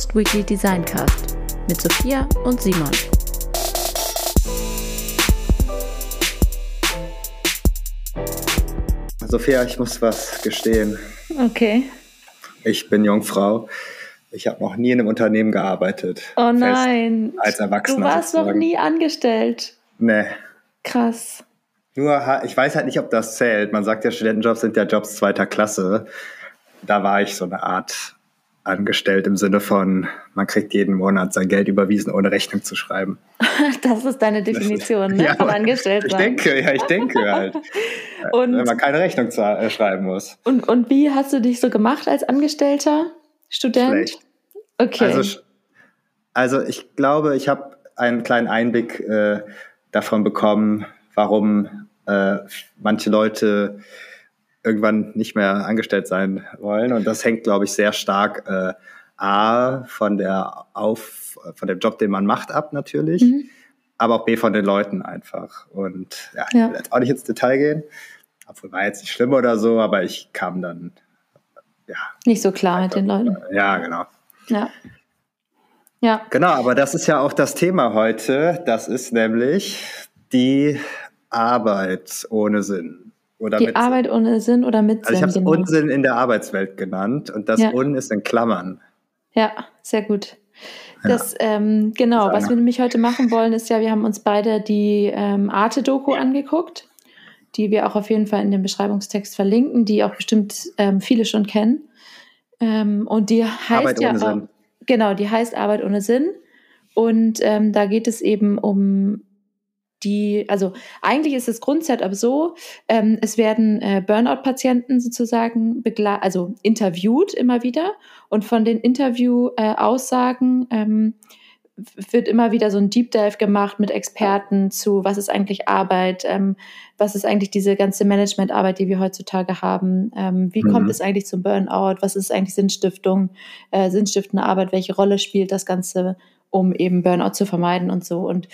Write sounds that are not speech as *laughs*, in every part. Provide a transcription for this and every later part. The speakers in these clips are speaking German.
Post Weekly Designcast mit Sophia und Simon. Sophia, ich muss was gestehen. Okay. Ich bin Jungfrau. Ich habe noch nie in einem Unternehmen gearbeitet. Oh nein. als Erwachsener. Du warst sozusagen. noch nie angestellt. Nee. Krass. Nur, ha- ich weiß halt nicht, ob das zählt. Man sagt ja, Studentenjobs sind ja Jobs zweiter Klasse. Da war ich so eine Art angestellt im Sinne von, man kriegt jeden Monat sein Geld überwiesen, ohne Rechnung zu schreiben. *laughs* Das ist deine Definition ne? *laughs* Ja, von angestellt Ich denke, ja, ich denke *laughs* halt. Und- wenn man keine Rechnung za- äh, schreiben muss. Und, und wie hast du dich so gemacht als Angestellter? Student? Schlecht. Okay. Also, also ich glaube, ich habe einen kleinen Einblick äh, davon bekommen, warum äh, manche Leute irgendwann nicht mehr angestellt sein wollen. Und das hängt, glaube ich, sehr stark äh, A von der auf von dem Job, den man macht, ab natürlich, Mhm. aber auch B von den Leuten einfach. Und ja, Ja. ich will jetzt auch nicht ins Detail gehen. Obwohl war jetzt nicht schlimm oder so, aber ich kam dann, ja, Nicht so klar mit den Leuten. ja, genau. Ja. Ja. Genau, aber das ist ja auch das Thema heute. Das ist nämlich die Arbeit ohne Sinn. Oder Die mit Arbeit ohne Sinn oder mit Also ich Sinn. habe es genau. Unsinn in der Arbeitswelt genannt und das Ja. Un ist in Klammern. Ja, sehr gut. Das, ähm, genau, Das was wir nämlich heute machen wollen, ist ja, wir haben uns beide die ähm, Arte-Doku angeguckt, die wir auch auf jeden Fall in dem Beschreibungstext verlinken, die auch bestimmt ähm, viele schon kennen. Ähm, und die heißt Arbeit ja ohne auch, Sinn. Genau, die heißt Arbeit ohne Sinn. Und ähm, da geht es eben um die, also eigentlich ist das Grundsetup so, ähm, es werden äh, Burnout-Patienten sozusagen also interviewt immer wieder und von den Interview-Aussagen ähm, wird immer wieder so ein Deep Dive gemacht mit Experten zu, was ist eigentlich Arbeit, ähm, was ist eigentlich diese ganze Managementarbeit, die wir heutzutage haben, ähm, wie Mhm. kommt es eigentlich zum Burnout, was ist eigentlich Sinnstiftung, äh, sinnstiftende Arbeit, welche Rolle spielt das Ganze, um eben Burnout zu vermeiden und so. Und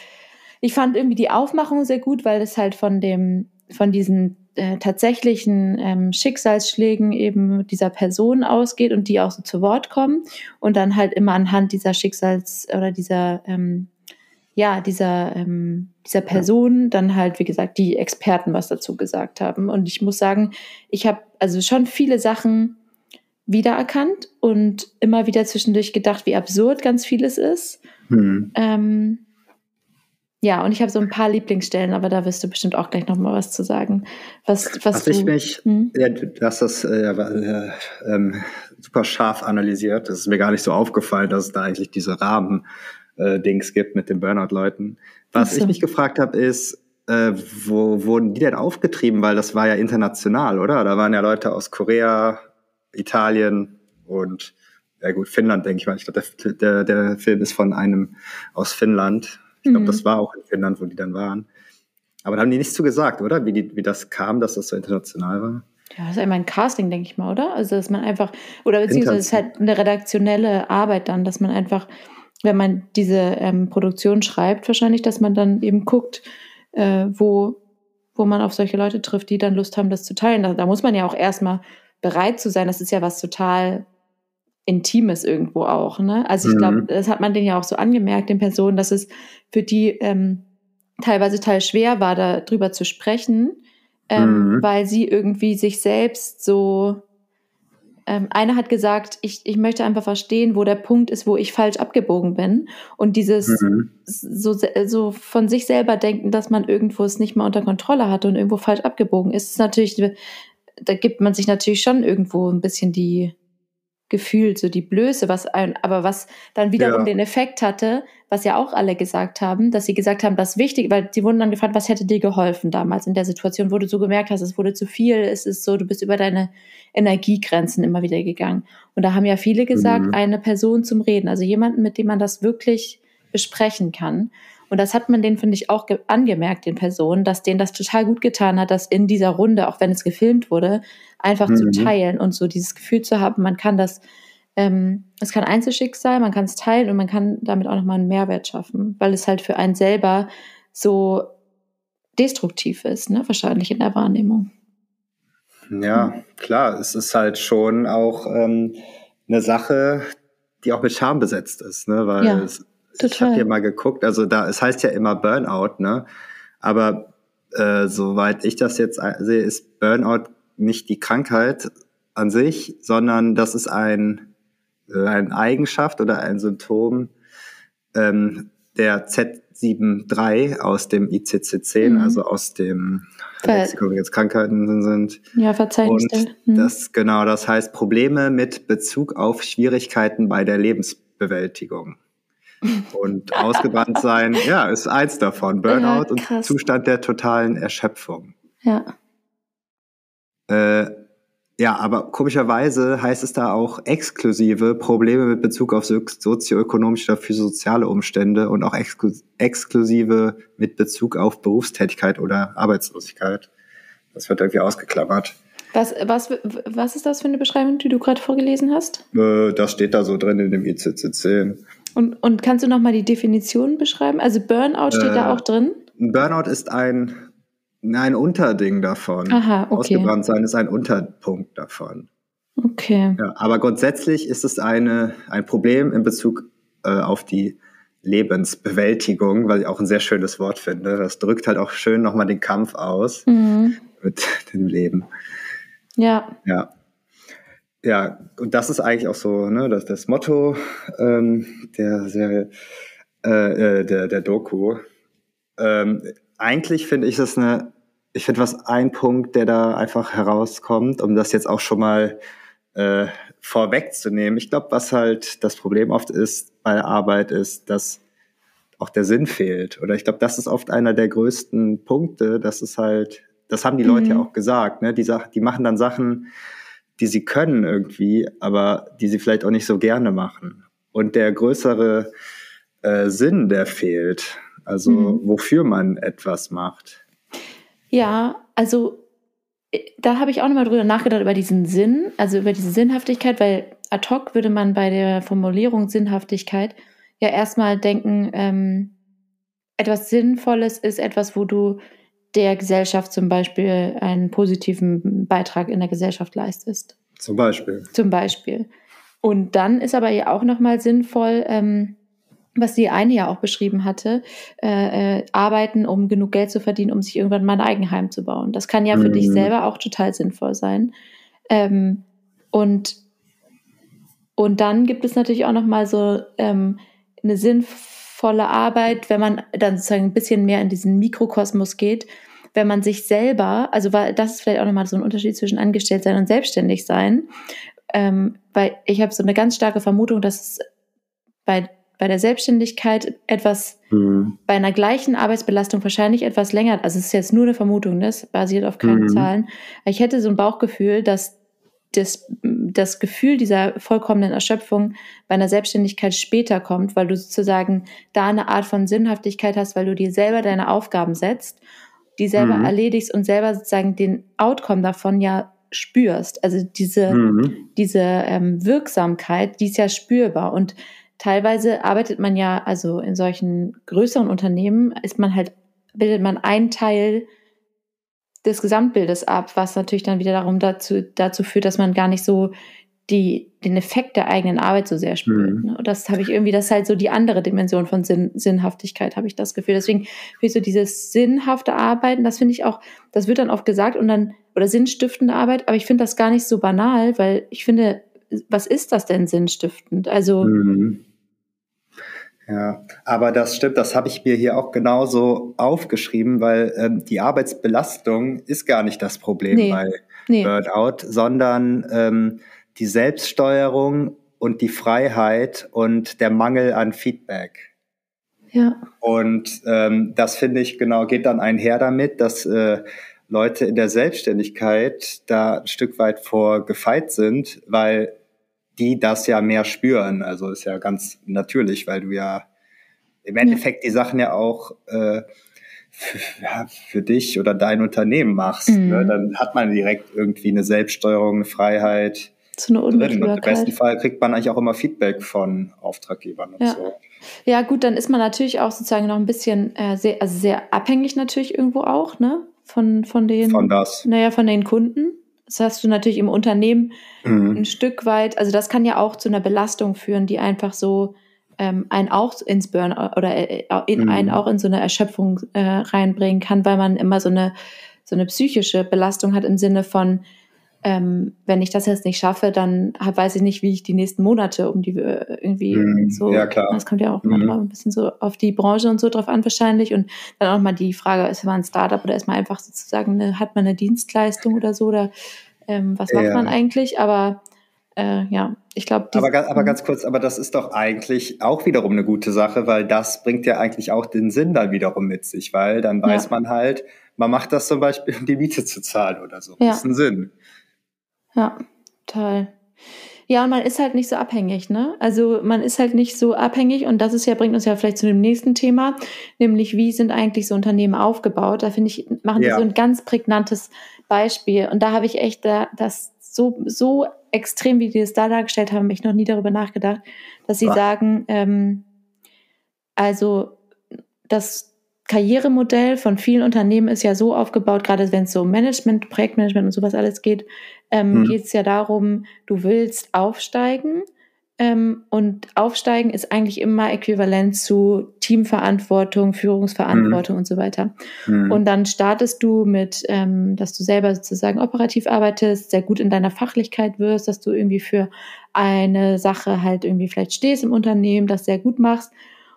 ich fand irgendwie die Aufmachung sehr gut, weil es halt von dem, von diesen äh, tatsächlichen ähm, Schicksalsschlägen eben dieser Person ausgeht und die auch so zu Wort kommen und dann halt immer anhand dieser Schicksals- oder dieser, ähm, ja, dieser, ähm, dieser Person dann halt, wie gesagt, die Experten was dazu gesagt haben. Und ich muss sagen, ich habe also schon viele Sachen wiedererkannt und immer wieder zwischendurch gedacht, wie absurd ganz vieles ist. Hm. Ähm, ja, und ich habe so ein paar Lieblingsstellen, aber da wirst du bestimmt auch gleich noch mal was zu sagen. Was, was, Was du, ich mich, Hm? ja, du hast das äh, äh, ähm, super scharf analysiert. Das ist mir gar nicht so aufgefallen, dass es da eigentlich diese Rahmen-Dings gibt mit den Burnout-Leuten. Was so. ich mich gefragt habe, ist, äh, wo wurden die denn aufgetrieben? Weil das war ja international, oder? Da waren ja Leute aus Korea, Italien und ja gut, Finnland, denke ich mal. Ich glaube, der, der, der Film ist von einem aus Finnland. Ich glaube, Mhm. das war auch in Finnland, wo die dann waren. Aber da haben die nichts zu gesagt, oder? Wie, die, wie das kam, dass das so international war? Ja, das ist einmal ein Casting, denke ich mal, oder? Also, dass man einfach, oder beziehungsweise es ist halt eine redaktionelle Arbeit dann, dass man einfach, wenn man diese ähm, Produktion schreibt, wahrscheinlich, dass man dann eben guckt, äh, wo, wo man auf solche Leute trifft, die dann Lust haben, das zu teilen. Da, da muss man ja auch erstmal bereit zu sein. Das ist ja was total Intimes irgendwo auch. Ne? Also ich Mhm. glaube, das hat man denen ja auch so angemerkt, den Personen, dass es für die ähm, teilweise total schwer war, darüber zu sprechen, ähm, Mhm. weil sie irgendwie sich selbst so. Ähm, einer hat gesagt, ich, ich möchte einfach verstehen, wo der Punkt ist, wo ich falsch abgebogen bin. Und dieses Mhm. so, so von sich selber denken, dass man irgendwo es nicht mal unter Kontrolle hat und irgendwo falsch abgebogen ist, ist natürlich, da gibt man sich natürlich schon irgendwo ein bisschen die gefühlt, so die Blöße, was ein, aber was dann wiederum Ja. den Effekt hatte, was ja auch alle gesagt haben, dass sie gesagt haben, das wichtig, weil sie wurden dann gefragt, was hätte dir geholfen damals in der Situation, wo du so gemerkt hast, es wurde zu viel, es ist so, du bist über deine Energiegrenzen immer wieder gegangen. Und da haben ja viele gesagt, Mhm. eine Person zum Reden, also jemanden, mit dem man das wirklich besprechen kann. Und das hat man denen, finde ich, auch ge- angemerkt, den Personen, dass denen das total gut getan hat, das in dieser Runde, auch wenn es gefilmt wurde, einfach zu Mhm. teilen und so dieses Gefühl zu haben, man kann das, ähm, es kann Einzelschicksal, man kann es teilen und man kann damit auch nochmal einen Mehrwert schaffen, weil es halt für einen selber so destruktiv ist, ne? wahrscheinlich in der Wahrnehmung. Ja, klar, es ist halt schon auch ähm, eine Sache, die auch mit Scham besetzt ist, ne? Weil Ja, es, ich total. habe hier mal geguckt, also da, es heißt ja immer Burnout, ne? Aber äh, soweit ich das jetzt ein- sehe, ist Burnout nicht die Krankheit an sich, sondern das ist ein, äh, eine Eigenschaft oder ein Symptom ähm, der Z73 aus dem ICC-10, Mhm. also aus dem Lexikon, jetzt Krankheiten sind. Ja, Verzeichnisstelle. Und Mhm. das, genau, das heißt Probleme mit Bezug auf Schwierigkeiten bei der Lebensbewältigung. Und ausgebrannt sein, *laughs* ja, ist eins davon. Burnout und krass. Zustand der totalen Erschöpfung. ja. Äh, ja, aber komischerweise heißt es da auch exklusive Probleme mit Bezug auf so- sozioökonomische oder physosoziale Umstände und auch exklu exklusive mit Bezug auf Berufstätigkeit oder Arbeitslosigkeit. Das wird irgendwie ausgeklammert. Was, was, was ist das für eine Beschreibung, die du gerade vorgelesen hast? Äh, Das steht da so drin in dem ICC-10. Und, und kannst du nochmal die Definition beschreiben? Also Burnout steht da Äh, auch drin? Burnout ist ein, ein Unterding davon. Aha, okay. Ausgebrannt sein ist ein Unterpunkt davon. Okay. Ja, aber grundsätzlich ist es eine, ein Problem in Bezug äh, auf die Lebensbewältigung, weil ich auch ein sehr schönes Wort finde. Das drückt halt auch schön nochmal den Kampf aus Mhm. mit *laughs* dem Leben. Ja, Ja. Ja, und das ist eigentlich auch so ne, das, das Motto ähm, der Serie, äh, äh, der, der Doku. Ähm, eigentlich finde ich das eine, ich finde was ein Punkt, der da einfach herauskommt, um das jetzt auch schon mal äh, vorwegzunehmen. Ich glaube, was halt das Problem oft ist bei der Arbeit, ist, dass auch der Sinn fehlt. Oder ich glaube, das ist oft einer der größten Punkte, dass es halt, das haben die Leute ja Mhm. auch gesagt, ne? Die, die machen dann Sachen, die sie können irgendwie, aber die sie vielleicht auch nicht so gerne machen. Und der größere äh, Sinn, der fehlt. Also Mhm. wofür man etwas macht. ja, also äh, da habe ich auch nochmal drüber nachgedacht, über diesen Sinn, also über diese Sinnhaftigkeit, weil ad hoc würde man bei der Formulierung Sinnhaftigkeit ja erstmal denken, ähm, etwas Sinnvolles ist etwas, wo du der Gesellschaft zum Beispiel einen positiven Beitrag in der Gesellschaft leistest. Zum Beispiel. Zum Beispiel. Und dann ist aber ja auch nochmal sinnvoll, ähm, was die eine ja auch beschrieben hatte, äh, äh, arbeiten, um genug Geld zu verdienen, um sich irgendwann mal ein Eigenheim zu bauen. Das kann ja für Mhm. dich selber auch total sinnvoll sein. Ähm, und, und dann gibt es natürlich auch nochmal so ähm, eine sinnvolle Arbeit, wenn man dann sozusagen ein bisschen mehr in diesen Mikrokosmos geht, wenn man sich selber, also weil das ist vielleicht auch nochmal so ein Unterschied zwischen Angestelltsein und Selbstständigsein, ähm, weil ich habe so eine ganz starke Vermutung, dass es bei, bei der Selbstständigkeit etwas, Mhm. bei einer gleichen Arbeitsbelastung wahrscheinlich etwas länger, also es ist jetzt nur eine Vermutung, ne? es basiert auf keinen Mhm. Zahlen, ich hätte so ein Bauchgefühl, dass das, das Gefühl dieser vollkommenen Erschöpfung bei einer Selbstständigkeit später kommt, weil du sozusagen da eine Art von Sinnhaftigkeit hast, weil du dir selber deine Aufgaben setzt, die selber Mhm. erledigst und selber sozusagen den Outcome davon ja spürst. Also diese, Mhm. diese ähm, Wirksamkeit, die ist ja spürbar. Und teilweise arbeitet man ja, also in solchen größeren Unternehmen, ist man halt, bildet man einen Teil des Gesamtbildes ab, was natürlich dann wieder darum dazu, dazu führt, dass man gar nicht so die, den Effekt der eigenen Arbeit so sehr spürt. Mhm. Ne? Und das habe ich irgendwie, das ist halt so die andere Dimension von Sinn, Sinnhaftigkeit, habe ich das Gefühl. Deswegen finde ich so dieses sinnhafte Arbeiten, das finde ich auch, das wird dann oft gesagt und dann, oder sinnstiftende Arbeit, aber ich finde das gar nicht so banal, weil ich finde, was ist das denn sinnstiftend? Also, Mhm. Ja, aber das stimmt, das habe ich mir hier auch genauso aufgeschrieben, weil ähm, die Arbeitsbelastung ist gar nicht das Problem Nee. bei nee, Burnout, sondern ähm, die Selbststeuerung und die Freiheit und der Mangel an Feedback. ja, Und ähm, das finde ich genau geht dann einher damit, dass äh, Leute in der Selbstständigkeit da ein Stück weit vor gefeit sind, weil die das ja mehr spüren. Also ist ja ganz natürlich, weil du ja im Endeffekt die Sachen ja auch äh, für, ja, für dich oder dein Unternehmen machst. Mhm. Ne? Dann hat man direkt irgendwie eine Selbststeuerung, eine Freiheit so eine drin. Und im besten Unmittelbarkeit. Fall kriegt man eigentlich auch immer Feedback von Auftraggebern und Ja. so. Ja, gut, dann ist man natürlich auch sozusagen noch ein bisschen äh, sehr, also sehr abhängig natürlich irgendwo auch, ne? Von, von den, Von das. naja, von den Kunden. das hast du natürlich im Unternehmen mhm. ein Stück weit, also das kann ja auch zu einer Belastung führen, die einfach so ähm, einen auch ins Burnout oder äh, in mhm. einen auch in so eine Erschöpfung äh, reinbringen kann, weil man immer so eine so eine psychische Belastung hat im Sinne von ähm, wenn ich das jetzt nicht schaffe, dann weiß ich nicht, wie ich die nächsten Monate um die äh, irgendwie mm, so. Ja, klar. Das kommt ja auch mm. manchmal ein bisschen so auf die Branche und so drauf an, wahrscheinlich. Und dann auch mal die Frage, ist man ein Startup oder ist man einfach sozusagen eine, hat man eine Dienstleistung oder so oder ähm, was macht ja. man eigentlich? Aber äh, ja, ich glaube. Aber, aber ganz kurz, aber das ist doch eigentlich auch wiederum eine gute Sache, weil das bringt ja eigentlich auch den Sinn dann wiederum mit sich, weil dann weiß ja. man halt, man macht das zum Beispiel, um die Miete zu zahlen oder so. Ja. Das ist ein Sinn. Ja, toll. Ja, und man ist halt nicht so abhängig, ne? Also man ist halt nicht so abhängig und das ist ja, bringt uns ja vielleicht zu dem nächsten Thema, nämlich wie sind eigentlich so Unternehmen aufgebaut? Da finde ich, machen die so ein ganz prägnantes Beispiel. Und da habe ich echt da, das so, so extrem, wie die es da dargestellt haben, ich noch nie darüber nachgedacht, dass sie Was? sagen, ähm, also das Karrieremodell von vielen Unternehmen ist ja so aufgebaut, gerade wenn es so Management, Projektmanagement und sowas alles geht, ähm, hm. geht es ja darum, du willst aufsteigen ähm, und aufsteigen ist eigentlich immer äquivalent zu Teamverantwortung, Führungsverantwortung hm. und so weiter. Hm. Und dann startest du mit, ähm, dass du selber sozusagen operativ arbeitest, sehr gut in deiner Fachlichkeit wirst, dass du irgendwie für eine Sache halt irgendwie vielleicht stehst im Unternehmen, das sehr gut machst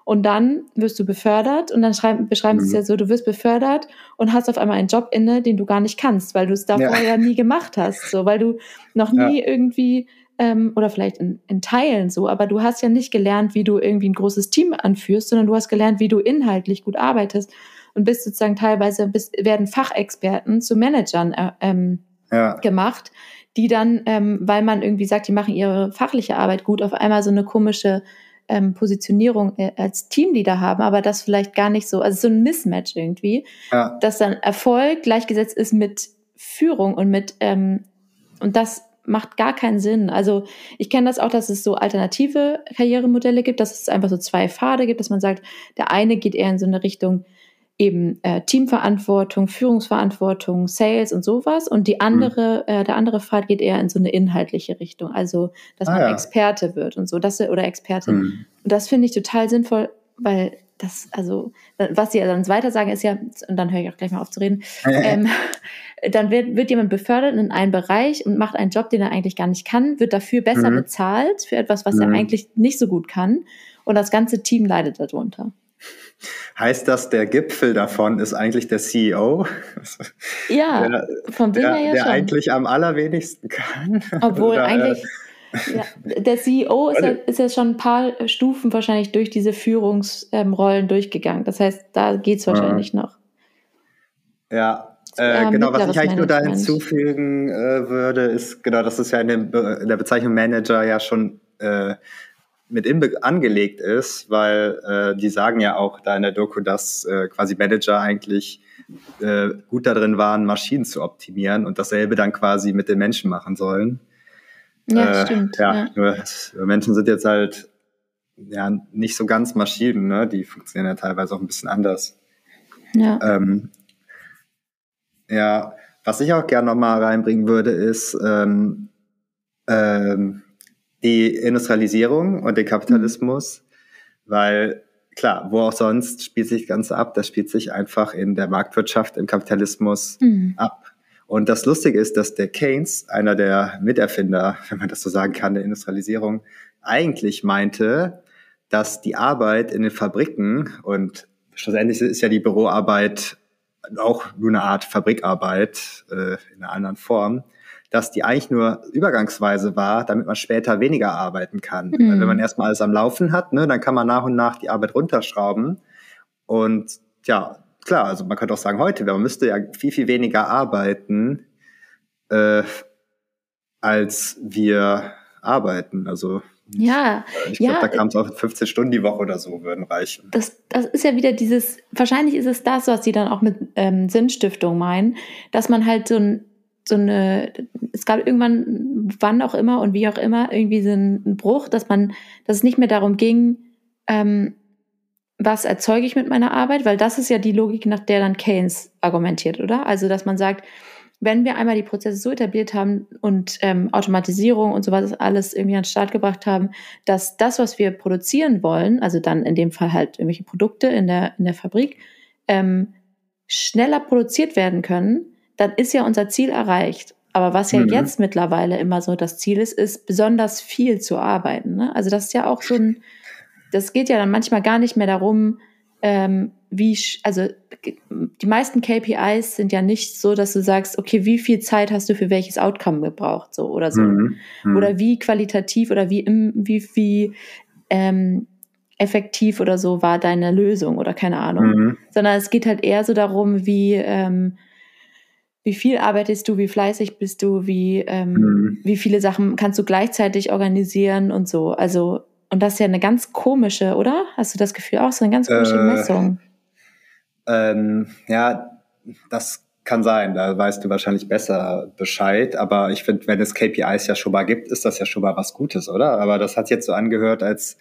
und dann wirst du befördert und dann schreiben, beschreiben mhm. sie es ja so, du wirst befördert und hast auf einmal einen Job inne, den du gar nicht kannst, weil du es davor ja. ja nie gemacht hast, so, weil du noch nie ja. irgendwie ähm, oder vielleicht in, in Teilen so, aber du hast ja nicht gelernt, wie du irgendwie ein großes Team anführst, sondern du hast gelernt, wie du inhaltlich gut arbeitest und bist sozusagen teilweise bist, werden Fachexperten zu Managern äh, ähm, ja. gemacht, die dann, ähm, weil man irgendwie sagt, die machen ihre fachliche Arbeit gut, auf einmal so eine komische ähm, Positionierung äh, als Teamleader haben, aber das vielleicht gar nicht so, also so ein Mismatch irgendwie, ja. dass dann Erfolg gleichgesetzt ist mit Führung und mit ähm, und das macht gar keinen Sinn. Also ich kenne das auch, dass es so alternative Karrieremodelle gibt, dass es einfach so zwei Pfade gibt, dass man sagt, der eine geht eher in so eine Richtung, eben äh, Teamverantwortung, Führungsverantwortung, Sales und sowas. Und die andere, mhm. äh, der andere Pfad geht eher in so eine inhaltliche Richtung, also dass ah, man ja. Experte wird und so, das oder Expertin. Mhm. Und das finde ich total sinnvoll, weil das, also, was sie dann weiter sagen, ist ja, und dann höre ich auch gleich mal auf zu reden, ähm, *laughs* dann wird, wird jemand befördert in einen Bereich und macht einen Job, den er eigentlich gar nicht kann, wird dafür besser mhm. bezahlt für etwas, was er mhm. eigentlich nicht so gut kann. Und das ganze Team leidet darunter. Heißt das, der Gipfel davon ist eigentlich der CEO? Ja, der, vom Ding her ja der schon. eigentlich am allerwenigsten kann. Obwohl Oder, eigentlich äh, ja, der CEO ist ja, ist ja, schon ein paar Stufen wahrscheinlich durch diese Führungsrollen ähm, durchgegangen. Das heißt, da geht es wahrscheinlich mhm. noch. Ja, äh, genau, was ich eigentlich nur da hinzufügen äh, würde, ist, genau, das ist ja in, dem, in der Bezeichnung Manager ja schon äh, mit inbe angelegt ist, weil äh, die sagen ja auch da in der Doku, dass äh, quasi Manager eigentlich äh, gut darin waren, Maschinen zu optimieren und dasselbe dann quasi mit den Menschen machen sollen. Ja, äh, stimmt. Ja, ja. Nur Menschen sind jetzt halt ja nicht so ganz Maschinen, ne? Die funktionieren ja teilweise auch ein bisschen anders. Ja. Ähm, ja, was ich auch gerne nochmal reinbringen würde, ist ähm, ähm, die Industrialisierung und den Kapitalismus, mhm. weil klar, wo auch sonst spielt sich das Ganze ab, das spielt sich einfach in der Marktwirtschaft, im Kapitalismus mhm. ab. Und das Lustige ist, dass der Keynes, einer der Miterfinder, wenn man das so sagen kann, der Industrialisierung, eigentlich meinte, dass die Arbeit in den Fabriken und schlussendlich ist ja die Büroarbeit auch nur eine Art Fabrikarbeit äh, in einer anderen Form, dass die eigentlich nur übergangsweise war, damit man später weniger arbeiten kann. Mhm. Wenn man erstmal alles am Laufen hat, ne, dann kann man nach und nach die Arbeit runterschrauben. Und ja, klar, also man könnte auch sagen, heute, man müsste ja viel, viel weniger arbeiten, äh, als wir arbeiten. Also ja, ich glaube, ja, da kam es auch 15 Stunden die Woche oder so, würden reichen. Das, das ist ja wieder dieses, wahrscheinlich ist es das, was sie dann auch mit ähm, Sinnstiftung meinen, dass man halt so ein so eine, es gab irgendwann, wann auch immer und wie auch immer, irgendwie so einen Bruch, dass man, dass es nicht mehr darum ging, ähm, was erzeuge ich mit meiner Arbeit, weil das ist ja die Logik, nach der dann Keynes argumentiert, oder? Also, dass man sagt, wenn wir einmal die Prozesse so etabliert haben und ähm, Automatisierung und sowas alles irgendwie an den Start gebracht haben, dass das, was wir produzieren wollen, also dann in dem Fall halt irgendwelche Produkte in der, in der Fabrik, ähm, schneller produziert werden können, dann ist ja unser Ziel erreicht. Aber was ja mhm. jetzt mittlerweile immer so das Ziel ist, ist besonders viel zu arbeiten. Ne? Also das ist ja auch so ein, das geht ja dann manchmal gar nicht mehr darum, ähm, wie, also die meisten KPIs sind ja nicht so, dass du sagst, okay, wie viel Zeit hast du für welches Outcome gebraucht, so oder so. Mhm. Mhm. Oder wie qualitativ oder wie, im, wie, wie ähm, effektiv oder so war deine Lösung oder keine Ahnung. Mhm. Sondern es geht halt eher so darum, wie, ähm, wie viel arbeitest du, wie fleißig bist du, wie, ähm, mhm. wie viele Sachen kannst du gleichzeitig organisieren und so. Also, und das ist ja eine ganz komische, oder? Hast du das Gefühl auch so eine ganz komische äh, Messung? Ähm, ja, das kann sein, da weißt du wahrscheinlich besser Bescheid. Aber ich finde, wenn es KPIs ja schon mal gibt, ist das ja schon mal was Gutes, oder? Aber das hat jetzt so angehört, als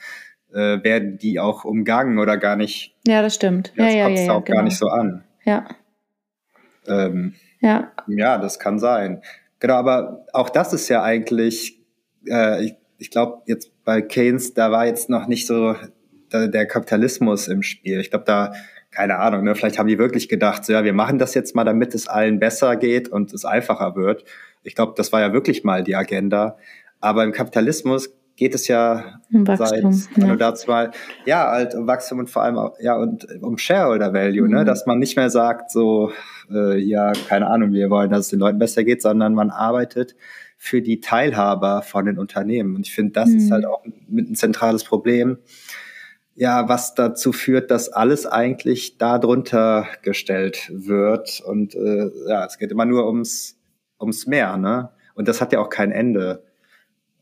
äh, werden die auch umgangen oder gar nicht. Ja, das stimmt. Das ja, kommt ja, ja, auch genau. gar nicht so an. Ja. Ähm, ja. Ja, das kann sein. Genau, aber auch das ist ja eigentlich, äh, ich, ich glaube, jetzt bei Keynes, da war jetzt noch nicht so der, der Kapitalismus im Spiel. Ich glaube, da keine Ahnung, ne, vielleicht haben die wirklich gedacht, so, ja, wir machen das jetzt mal, damit es allen besser geht und es einfacher wird. Ich glaube, das war ja wirklich mal die Agenda. Aber im Kapitalismus geht es ja um Wachstum, seit ja. dazu mal, ja, halt um Wachstum und vor allem auch, ja, und um Shareholder Value, ne, mhm. ne, dass man nicht mehr sagt, so, äh, ja, keine Ahnung, wir wollen, dass es den Leuten besser geht, sondern man arbeitet für die Teilhaber von den Unternehmen. Und ich finde, das mhm. ist halt auch mit ein zentrales Problem ja, was dazu führt, dass alles eigentlich darunter gestellt wird. Und äh, ja, es geht immer nur ums, ums Mehr, ne? Und das hat ja auch kein Ende.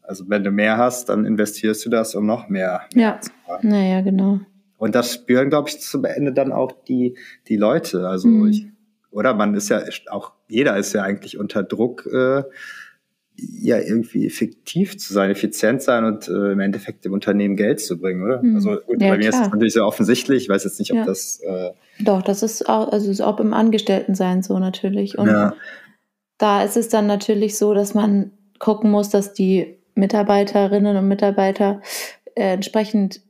Also wenn du mehr hast, dann investierst du das, um noch mehr. Ja, naja, genau. Und das spüren, glaube ich, zum Ende dann auch die, die Leute. Also mhm. ich, oder man ist ja auch, jeder ist ja eigentlich unter Druck, äh, ja irgendwie effektiv zu sein, effizient sein und äh, im Endeffekt dem Unternehmen Geld zu bringen, oder? Mhm. Also gut, ja, bei mir klar. ist das natürlich sehr offensichtlich. Ich weiß jetzt nicht, ob ja. das. Äh Doch, das ist auch, also ist auch im Angestelltensein so natürlich. Und ja. da ist es dann natürlich so, dass man gucken muss, dass die Mitarbeiterinnen und Mitarbeiter äh, entsprechend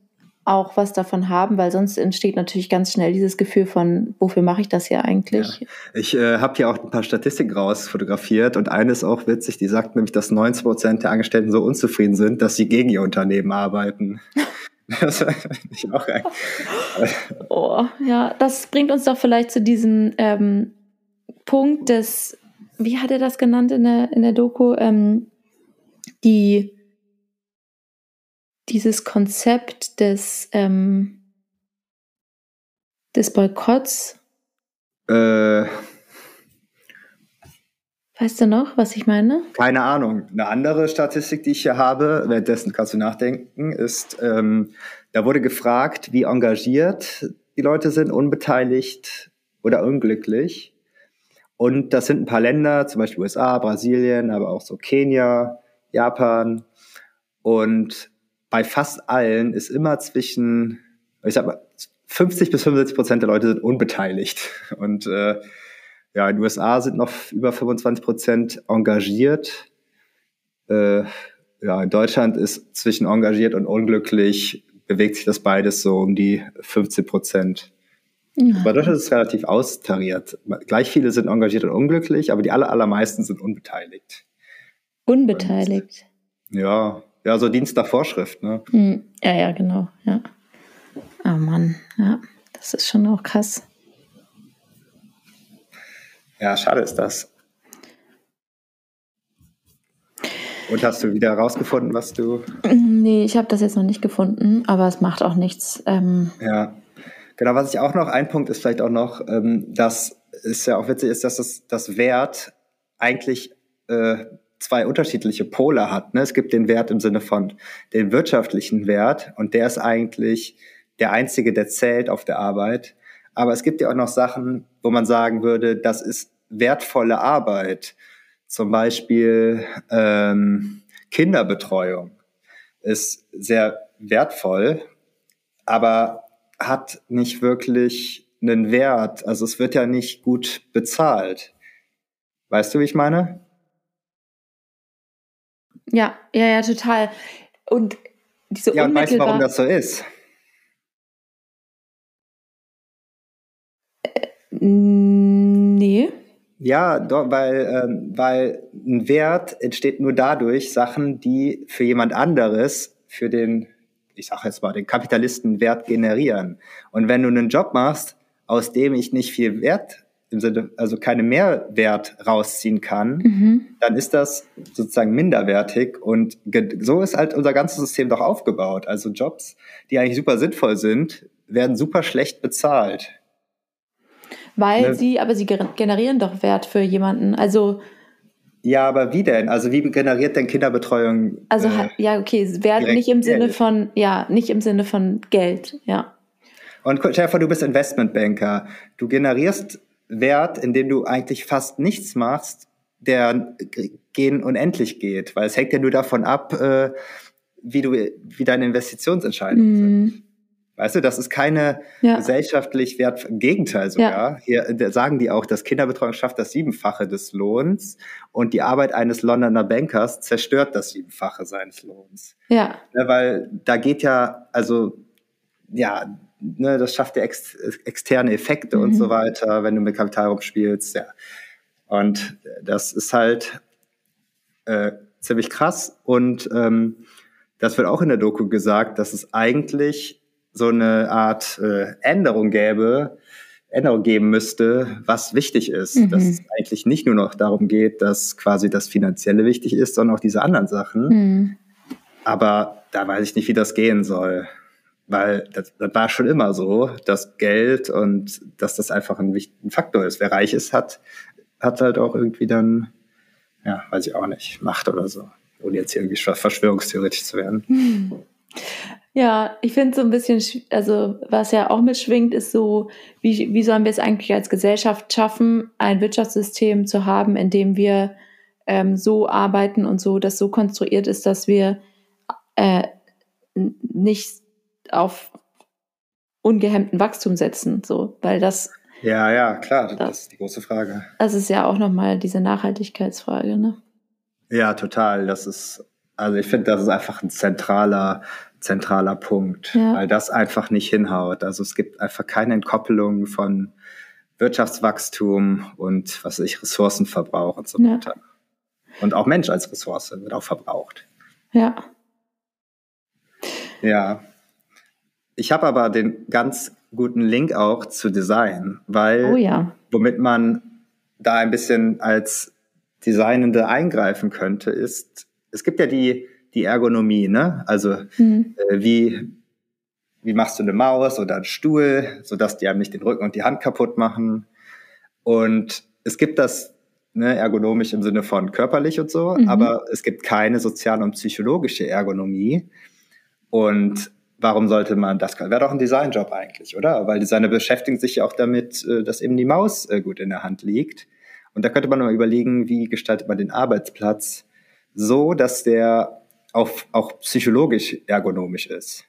auch was davon haben, weil sonst entsteht natürlich ganz schnell dieses Gefühl von, wofür mache ich das hier eigentlich? Ja. Ich äh, habe hier auch ein paar Statistiken raus fotografiert und eine ist auch witzig, die sagt nämlich, dass 90 Prozent der Angestellten so unzufrieden sind, dass sie gegen ihr Unternehmen arbeiten. *laughs* das *laughs* ich auch ein. oh, ja, das bringt uns doch vielleicht zu diesem ähm, Punkt des, wie hat er das genannt in der, in der Doku, ähm, die dieses Konzept des, ähm, des Boykotts. Äh, weißt du noch, was ich meine? Keine Ahnung. Eine andere Statistik, die ich hier habe, währenddessen kannst du nachdenken, ist, ähm, da wurde gefragt, wie engagiert die Leute sind, unbeteiligt oder unglücklich. Und das sind ein paar Länder, zum Beispiel USA, Brasilien, aber auch so Kenia, Japan. Und bei fast allen ist immer zwischen, ich sag mal, 50 bis 75 Prozent der Leute sind unbeteiligt. *laughs* Und äh, ja, in den USA sind noch über 25 Prozent engagiert. Äh, ja, in Deutschland ist zwischen engagiert und unglücklich, bewegt sich das beides so um die 15 Prozent. Ja. Bei Deutschland ist es relativ austariert. Gleich viele sind engagiert und unglücklich, aber die aller, allermeisten sind unbeteiligt. Unbeteiligt? Ja, ja, so Dienst nach Vorschrift, ne? Hm. Ja, ja, genau, ja. Oh Mann, ja, das ist schon auch krass. Ja, schade ist das. Und hast du wieder herausgefunden, was du. Nee, ich habe das jetzt noch nicht gefunden, aber es macht auch nichts. Ähm ja, genau. Was ich auch noch, ein Punkt ist vielleicht auch noch, ähm, das ist ja auch witzig, ist, dass das, das Wert eigentlich äh, zwei unterschiedliche Pole hat. Ne? Es gibt den Wert im Sinne von den wirtschaftlichen Wert und der ist eigentlich der einzige, der zählt auf der Arbeit. Aber es gibt ja auch noch Sachen, wo man sagen würde, das ist wertvolle Arbeit. Zum Beispiel ähm, Kinderbetreuung ist sehr wertvoll, aber hat nicht wirklich einen Wert. Also es wird ja nicht gut bezahlt. Weißt du, wie ich meine? Ja, ja, ja, total. Und diese Ja, und weißt du, warum das so ist? Nee. Ja, doch, weil, ähm, weil ein Wert entsteht nur dadurch, Sachen, die für jemand anderes, für den, ich sage jetzt mal, den Kapitalisten Wert generieren. Und wenn du einen Job machst, aus dem ich nicht viel Wert im Sinne, also keine Mehrwert rausziehen kann, mhm. dann ist das sozusagen minderwertig. Und so ist halt unser ganzes System doch aufgebaut. Also Jobs, die eigentlich super sinnvoll sind, werden super schlecht bezahlt. Weil ne? sie, aber sie generieren doch Wert für jemanden. Also. Ja, aber wie denn? Also wie generiert denn Kinderbetreuung? Also äh, ja, okay, Wert nicht im Sinne Geld. von, ja, nicht im Sinne von Geld, ja. Und Stefan, du bist Investmentbanker. Du generierst Wert, indem du eigentlich fast nichts machst, der gehen unendlich geht, weil es hängt ja nur davon ab, äh, wie du, wie deine Investitionsentscheidungen mm. sind. Weißt du, das ist keine ja. gesellschaftlich wert, im Gegenteil sogar. Ja. Hier sagen die auch, dass Kinderbetreuung schafft das Siebenfache des Lohns und die Arbeit eines Londoner Bankers zerstört das Siebenfache seines Lohns. Ja. ja weil da geht ja, also, ja, ne, das schafft ja ex, externe Effekte mhm. und so mhm. weiter, wenn du mit Kapital rumspielst, ja. Und das ist halt äh, ziemlich krass und ähm, das wird auch in der Doku gesagt, dass es eigentlich so eine Art äh, Änderung gäbe, Änderung geben müsste, was wichtig ist. Mhm. Dass es eigentlich nicht nur noch darum geht, dass quasi das Finanzielle wichtig ist, sondern auch diese anderen Sachen. Mhm. Aber da weiß ich nicht, wie das gehen soll. Weil das, das war schon immer so, dass Geld und dass das einfach ein wichtiger Faktor ist. Wer reich ist, hat, hat halt auch irgendwie dann, ja, weiß ich auch nicht, Macht oder so. Ohne jetzt irgendwie verschwörungstheoretisch zu werden. Mhm. Ja, ich finde so ein bisschen, also was ja auch mitschwingt, ist so, wie, wie sollen wir es eigentlich als Gesellschaft schaffen, ein Wirtschaftssystem zu haben, in dem wir ähm, so arbeiten und so, das so konstruiert ist, dass wir äh, nicht auf ungehemmten Wachstum setzen, so, weil das ja, ja, klar, das, das ist die große Frage. Das ist ja auch nochmal diese Nachhaltigkeitsfrage, ne? Ja, total. Das ist, also ich finde, das ist einfach ein zentraler zentraler Punkt, ja. weil das einfach nicht hinhaut. Also es gibt einfach keine Entkoppelung von Wirtschaftswachstum und was weiß ich, Ressourcenverbrauch und so ja. weiter. Und auch Mensch als Ressource wird auch verbraucht. Ja. Ja. Ich habe aber den ganz guten Link auch zu Design, weil oh ja. womit man da ein bisschen als Designende eingreifen könnte, ist, es gibt ja die die Ergonomie, ne? Also mhm. äh, wie, wie machst du eine Maus oder einen Stuhl, sodass die einem nicht den Rücken und die Hand kaputt machen. Und es gibt das ne, ergonomisch im Sinne von körperlich und so, mhm. aber es gibt keine soziale und psychologische Ergonomie. Und warum sollte man das? Wäre doch ein Designjob eigentlich, oder? Weil Designer beschäftigen sich ja auch damit, äh, dass eben die Maus äh, gut in der Hand liegt. Und da könnte man mal überlegen, wie gestaltet man den Arbeitsplatz so, dass der auch, auch psychologisch ergonomisch ist.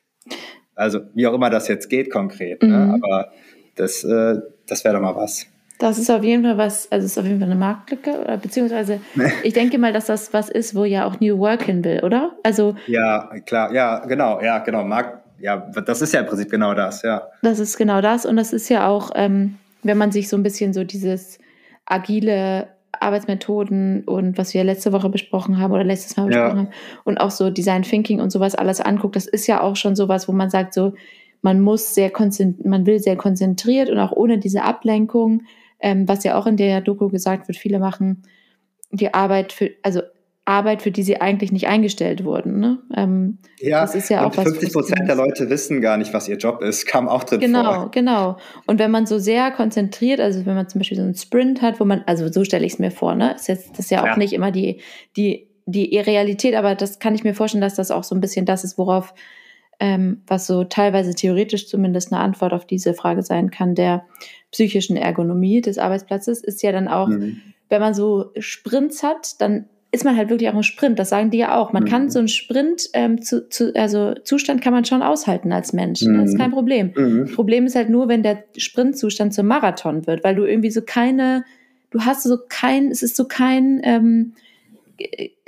Also wie auch immer das jetzt geht konkret, ne? mhm. ne? aber das, äh, das wäre doch mal was. Das ist auf jeden Fall was, also ist auf jeden Fall eine Marktlücke, oder beziehungsweise *laughs* ich denke mal, dass das was ist, wo ja auch New Work hin will, oder? Also ja, klar, ja, genau, ja, genau, Markt, ja, das ist ja im Prinzip genau das, ja. Das ist genau das und das ist ja auch, ähm, wenn man sich so ein bisschen so dieses agile Arbeitsmethoden und was wir letzte Woche besprochen haben oder letztes Mal besprochen ja. haben und auch so Design Thinking und sowas alles anguckt, das ist ja auch schon sowas, wo man sagt, so, man muss sehr man will sehr konzentriert und auch ohne diese Ablenkung, ähm, was ja auch in der Doku gesagt wird, viele machen die Arbeit für, also Arbeit, für die sie eigentlich nicht eingestellt wurden. Ne? Ähm, ja, das ist ja auch 50 Prozent der Leute wissen gar nicht, was ihr Job ist, kam auch drin genau, vor. Genau, genau. Und wenn man so sehr konzentriert, also wenn man zum Beispiel so einen Sprint hat, wo man, also so stelle ich es mir vor, ne, ist jetzt das ist ja auch ja. nicht immer die die die Realität, aber das kann ich mir vorstellen, dass das auch so ein bisschen das ist, worauf ähm, was so teilweise theoretisch zumindest eine Antwort auf diese Frage sein kann, der psychischen Ergonomie des Arbeitsplatzes, ist ja dann auch, mhm. wenn man so Sprints hat, dann ist man halt wirklich auch ein Sprint. Das sagen die ja auch. Man mhm. kann so einen Sprint, ähm, zu, zu, also Zustand kann man schon aushalten als Mensch. Mhm. Das ist kein Problem. Mhm. Problem ist halt nur, wenn der Sprintzustand zum Marathon wird, weil du irgendwie so keine, du hast so kein, es ist so kein, ähm,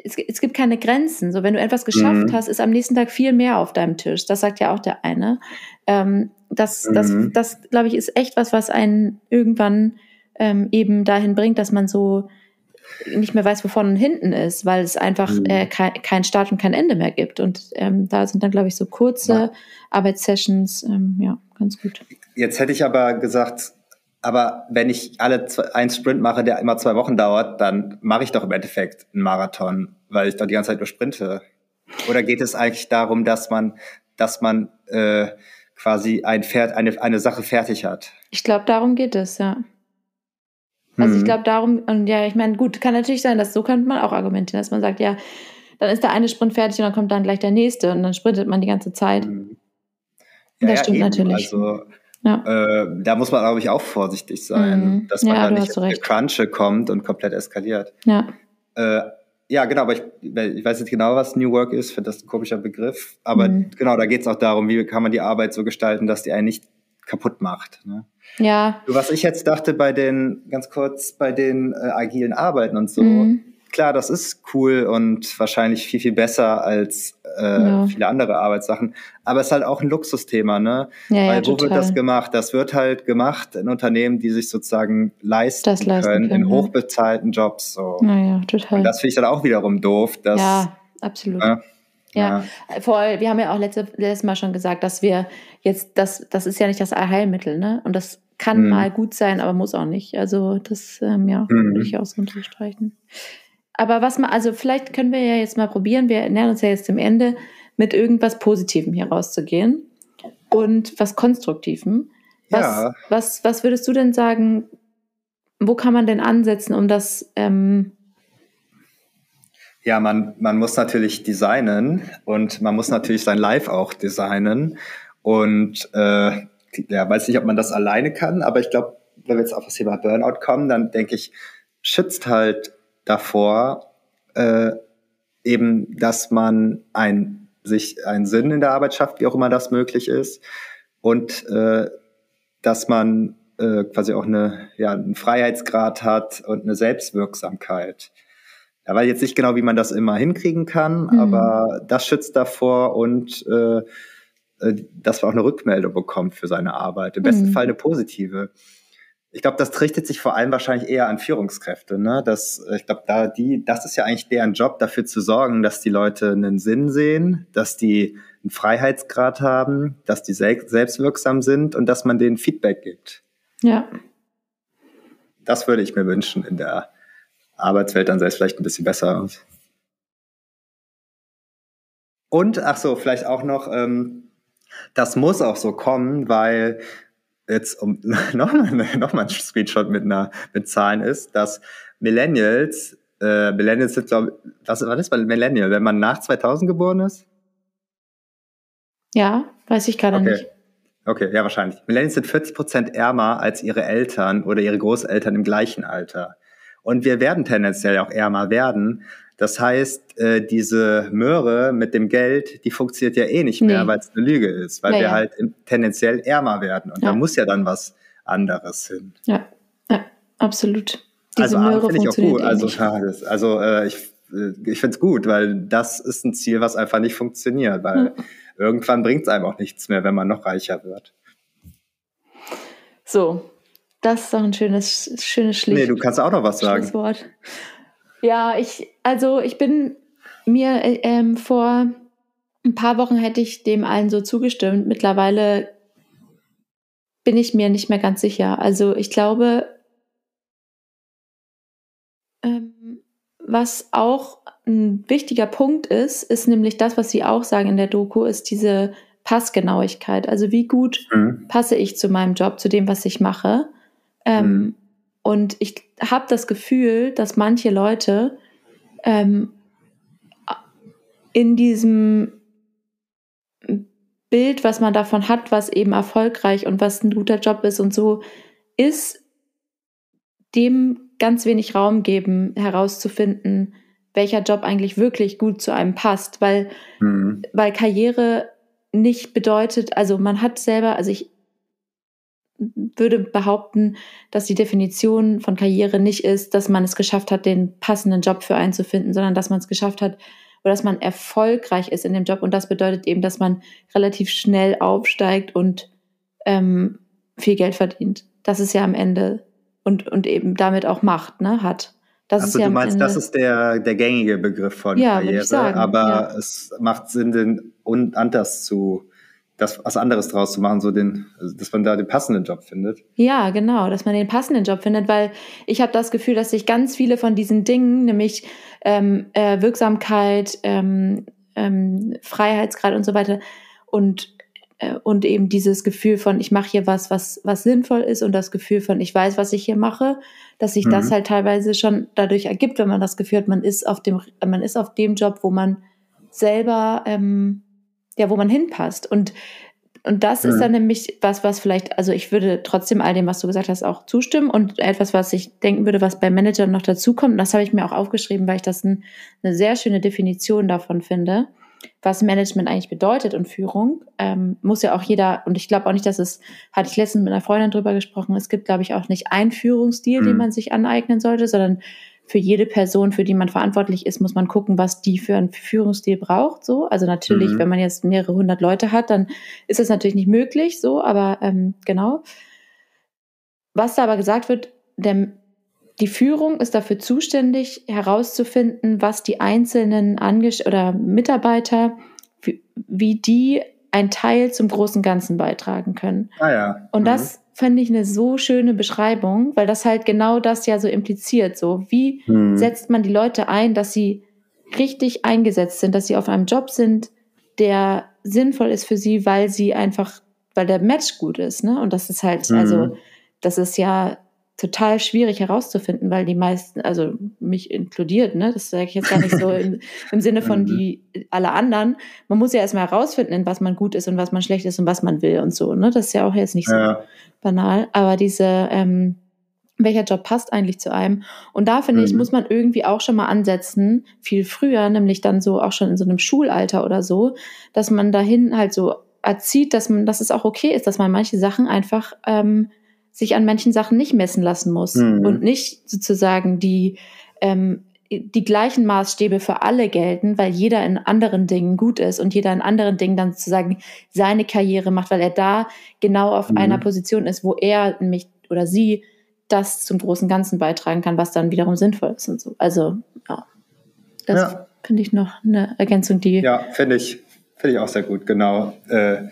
es, es, gibt keine Grenzen. So, wenn du etwas geschafft mhm. hast, ist am nächsten Tag viel mehr auf deinem Tisch. Das sagt ja auch der eine. Ähm, das, mhm. das, das glaube ich, ist echt was, was einen irgendwann ähm, eben dahin bringt, dass man so nicht mehr weiß, wo vorne und hinten ist, weil es einfach mhm. äh, kein, kein Start und kein Ende mehr gibt. Und ähm, da sind dann, glaube ich, so kurze ja. Arbeitssessions, ähm, ja, ganz gut. Jetzt hätte ich aber gesagt, aber wenn ich alle einen Sprint mache, der immer zwei Wochen dauert, dann mache ich doch im Endeffekt einen Marathon, weil ich doch die ganze Zeit nur sprinte. Oder geht es eigentlich darum, dass man, dass man äh, quasi ein Pferd, eine, eine Sache fertig hat? Ich glaube, darum geht es, ja. Also ich mhm. glaube darum, und ja, ich meine, gut, kann natürlich sein, dass so könnte man auch argumentieren, dass man sagt, ja, dann ist der eine Sprint fertig und dann kommt dann gleich der nächste und dann sprintet man die ganze Zeit. Mhm. Ja, das ja, stimmt eben. natürlich. Also ja. Äh, da muss man, glaube ich, auch vorsichtig sein, mhm. dass man ja, da nicht in Crunche kommt und komplett eskaliert. Ja. Äh, ja, genau, aber ich, ich weiß nicht genau, was New Work ist, finde das ein komischer Begriff. Aber mhm. genau, da geht es auch darum, wie kann man die Arbeit so gestalten, dass die einen nicht kaputt macht. Ne? Ja. Was ich jetzt dachte bei den, ganz kurz, bei den äh, agilen Arbeiten und so, mhm klar, das ist cool und wahrscheinlich viel, viel besser als äh, ja. viele andere Arbeitssachen. Aber es ist halt auch ein Luxusthema, ne? Ja, Weil ja, wo total. wird das gemacht? Das wird halt gemacht in Unternehmen, die sich sozusagen leisten, leisten können, können, in hochbezahlten Jobs. So. Ja, total. Und das finde ich dann auch wiederum doof. Dass, ja, absolut. Äh, ja, ja, voll. Wir haben ja auch letzte, letztes Mal schon gesagt, dass wir jetzt, das, das ist ja nicht das Allheilmittel, ne? Und das kann mhm. mal gut sein, aber muss auch nicht. Also das, ähm, ja, mhm. würde ich auch so unterstreichen. Aber was man, also vielleicht können wir ja jetzt mal probieren, wir nähern uns ja jetzt dem Ende, mit irgendwas Positivem hier rauszugehen und was Konstruktivem. Was, ja. was, was würdest du denn sagen, wo kann man denn ansetzen, um das ähm ja, man, man muss natürlich designen und man muss natürlich sein Live auch designen. Und äh, ja, weiß nicht, ob man das alleine kann, aber ich glaube, wenn wir jetzt auf das Thema Burnout kommen, dann denke ich, schützt halt davor, äh, eben, dass man ein, sich einen Sinn in der Arbeit schafft, wie auch immer das möglich ist, und äh, dass man äh, quasi auch eine, ja, einen Freiheitsgrad hat und eine Selbstwirksamkeit. Ja, weil jetzt nicht genau, wie man das immer hinkriegen kann, mhm. aber das schützt davor und äh, äh dass man auch eine Rückmeldung bekommt für seine Arbeit. Im besten mhm. Fall eine positive ich glaube, das richtet sich vor allem wahrscheinlich eher an Führungskräfte. Ne? Das, äh, ich glaube, da die, das ist ja eigentlich deren Job, dafür zu sorgen, dass die Leute einen Sinn sehen, dass die einen Freiheitsgrad haben, dass die selbstwirksam sind und dass man denen Feedback gibt. Ja. Das würde ich mir wünschen in der Arbeitswelt, dann sähe es vielleicht ein bisschen besser aus. Und, ach so, vielleicht auch noch, ähm, das muss auch so kommen, weil jetzt um nochmal *laughs* noch mal ein Screenshot mit einer mit Zahlen ist, dass Millennials, äh, Millennials sind glaube was, was ist bei Millennial, wenn man nach 2000 geboren ist? Ja, weiß ich gerade okay. nicht. Okay, ja wahrscheinlich. Millennials sind 40 Prozent ärmer als ihre Eltern oder ihre Großeltern im gleichen Alter. Und wir werden tendenziell auch ärmer werden. Das heißt, äh, diese Möhre mit dem Geld, die funktioniert ja eh nicht mehr, nee. weil es eine Lüge ist, weil naja. wir halt tendenziell ärmer werden. Und ja. da muss ja dann was anderes hin. Ja, ja absolut. Diese also Möhre finde ich auch gut. Eh also, das, also äh, ich, äh, ich finde es gut, weil das ist ein Ziel, was einfach nicht funktioniert, weil hm. irgendwann bringt es einem auch nichts mehr, wenn man noch reicher wird. So, das ist doch ein schönes, schönes Schlicht. Nee, du kannst auch noch was sagen. Wort. Ja, ich, also ich bin mir äh, ähm, vor ein paar Wochen hätte ich dem allen so zugestimmt. Mittlerweile bin ich mir nicht mehr ganz sicher. Also ich glaube, ähm, was auch ein wichtiger Punkt ist, ist nämlich das, was Sie auch sagen in der Doku, ist diese Passgenauigkeit. Also wie gut mhm. passe ich zu meinem Job, zu dem, was ich mache. Ähm, mhm. Und ich habe das Gefühl, dass manche Leute ähm, in diesem Bild, was man davon hat, was eben erfolgreich und was ein guter Job ist und so ist, dem ganz wenig Raum geben, herauszufinden, welcher Job eigentlich wirklich gut zu einem passt, weil, mhm. weil Karriere nicht bedeutet, also man hat selber, also ich würde behaupten, dass die Definition von Karriere nicht ist, dass man es geschafft hat, den passenden Job für einen zu finden, sondern dass man es geschafft hat, oder dass man erfolgreich ist in dem Job. Und das bedeutet eben, dass man relativ schnell aufsteigt und ähm, viel Geld verdient. Das ist ja am Ende und, und eben damit auch Macht ne, hat. Das also ist ja du meinst, Ende, das ist der, der gängige Begriff von ja, Karriere, sagen, aber ja. es macht Sinn, den anders zu das was anderes draus zu machen, so den, dass man da den passenden Job findet. Ja, genau, dass man den passenden Job findet, weil ich habe das Gefühl, dass sich ganz viele von diesen Dingen, nämlich ähm, äh, Wirksamkeit, ähm, ähm, Freiheitsgrad und so weiter und äh, und eben dieses Gefühl von ich mache hier was, was was sinnvoll ist und das Gefühl von ich weiß, was ich hier mache, dass sich mhm. das halt teilweise schon dadurch ergibt, wenn man das Gefühl hat, man ist auf dem man ist auf dem Job, wo man selber ähm, ja, wo man hinpasst. Und, und das mhm. ist dann nämlich was, was vielleicht, also ich würde trotzdem all dem, was du gesagt hast, auch zustimmen und etwas, was ich denken würde, was bei Managern noch dazukommt, und das habe ich mir auch aufgeschrieben, weil ich das ein, eine sehr schöne Definition davon finde, was Management eigentlich bedeutet und Führung, ähm, muss ja auch jeder, und ich glaube auch nicht, dass es, hatte ich letztens mit einer Freundin drüber gesprochen, es gibt, glaube ich, auch nicht einen Führungsstil, mhm. den man sich aneignen sollte, sondern für jede Person, für die man verantwortlich ist, muss man gucken, was die für einen Führungsstil braucht. So, also natürlich, mhm. wenn man jetzt mehrere hundert Leute hat, dann ist das natürlich nicht möglich. So, aber ähm, genau. Was da aber gesagt wird, der, die Führung ist dafür zuständig, herauszufinden, was die einzelnen Angest oder Mitarbeiter, wie, wie die ein Teil zum großen Ganzen beitragen können. Ah ja. Und mhm. das fände ich eine so schöne Beschreibung, weil das halt genau das ja so impliziert. So, wie mhm. setzt man die Leute ein, dass sie richtig eingesetzt sind, dass sie auf einem Job sind, der sinnvoll ist für sie, weil sie einfach, weil der Match gut ist, ne? Und das ist halt, mhm. also, das ist ja total schwierig herauszufinden, weil die meisten, also mich inkludiert, ne, das sage ich jetzt gar nicht so im, *laughs* im Sinne von mhm. die alle anderen. Man muss ja erstmal herausfinden, in was man gut ist und was man schlecht ist und was man will und so. Ne, das ist ja auch jetzt nicht so ja. banal. Aber diese, ähm, welcher Job passt eigentlich zu einem? Und da finde mhm. ich, muss man irgendwie auch schon mal ansetzen, viel früher, nämlich dann so auch schon in so einem Schulalter oder so, dass man dahin halt so erzieht, dass man, dass es auch okay ist, dass man manche Sachen einfach ähm, sich an manchen Sachen nicht messen lassen muss mhm. und nicht sozusagen die, ähm, die gleichen Maßstäbe für alle gelten, weil jeder in anderen Dingen gut ist und jeder in anderen Dingen dann sozusagen seine Karriere macht, weil er da genau auf mhm. einer Position ist, wo er nämlich oder sie das zum großen Ganzen beitragen kann, was dann wiederum sinnvoll ist und so. Also, ja. Das ja. finde ich noch eine Ergänzung, die. Ja, finde ich, finde ich auch sehr gut, genau. Äh,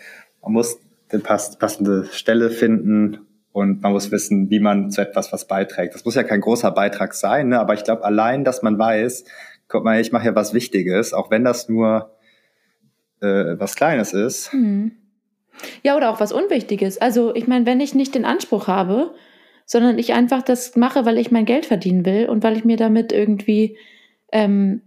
man muss die passende Stelle finden und man muss wissen, wie man zu etwas was beiträgt. Das muss ja kein großer Beitrag sein, ne? aber ich glaube, allein, dass man weiß, guck mal, ich mache ja was Wichtiges, auch wenn das nur äh, was Kleines ist. Hm. Ja, oder auch was Unwichtiges. Also ich meine, wenn ich nicht den Anspruch habe, sondern ich einfach das mache, weil ich mein Geld verdienen will und weil ich mir damit irgendwie ähm,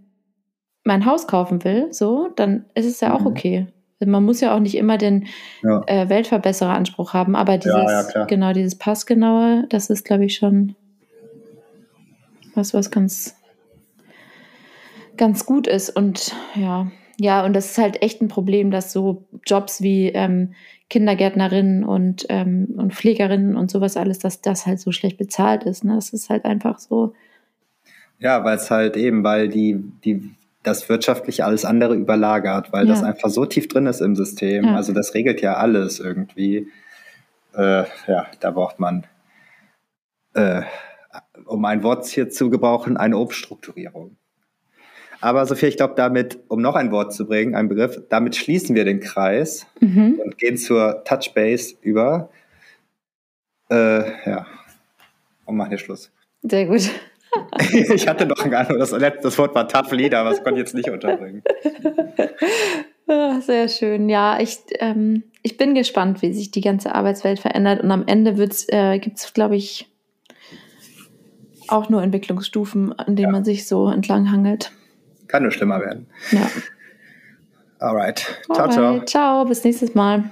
mein Haus kaufen will, so, dann ist es ja auch mhm. okay. Man muss ja auch nicht immer den ja. äh, Weltverbessereranspruch haben, aber dieses, ja, ja, genau, dieses Passgenaue, das ist, glaube ich, schon was, was ganz, ganz gut ist. Und ja, ja, und das ist halt echt ein Problem, dass so Jobs wie ähm, Kindergärtnerinnen und, ähm, und Pflegerinnen und sowas alles, dass das halt so schlecht bezahlt ist. Ne? Das ist halt einfach so. Ja, weil es halt eben, weil die, die das wirtschaftlich alles andere überlagert, weil ja. das einfach so tief drin ist im System. Ja. Also das regelt ja alles irgendwie. Äh, ja, da braucht man, äh, um ein Wort hier zu gebrauchen, eine Umstrukturierung. Aber Sophia, ich glaube, damit, um noch ein Wort zu bringen, ein Begriff, damit schließen wir den Kreis mhm. und gehen zur Touchbase über. Äh, ja, und machen hier Schluss. Sehr gut. *laughs* ich hatte noch ein anderes. Das, das Wort war Tough Leader, aber das konnte ich jetzt nicht unterbringen. Ah, sehr schön. Ja, ich, ähm, ich bin gespannt, wie sich die ganze Arbeitswelt verändert. Und am Ende äh, gibt es, glaube ich, auch nur Entwicklungsstufen, an denen ja. man sich so entlang hangelt. Kann nur schlimmer werden. Ja. Alright. Ciao, Alright. ciao. Ciao, bis nächstes Mal.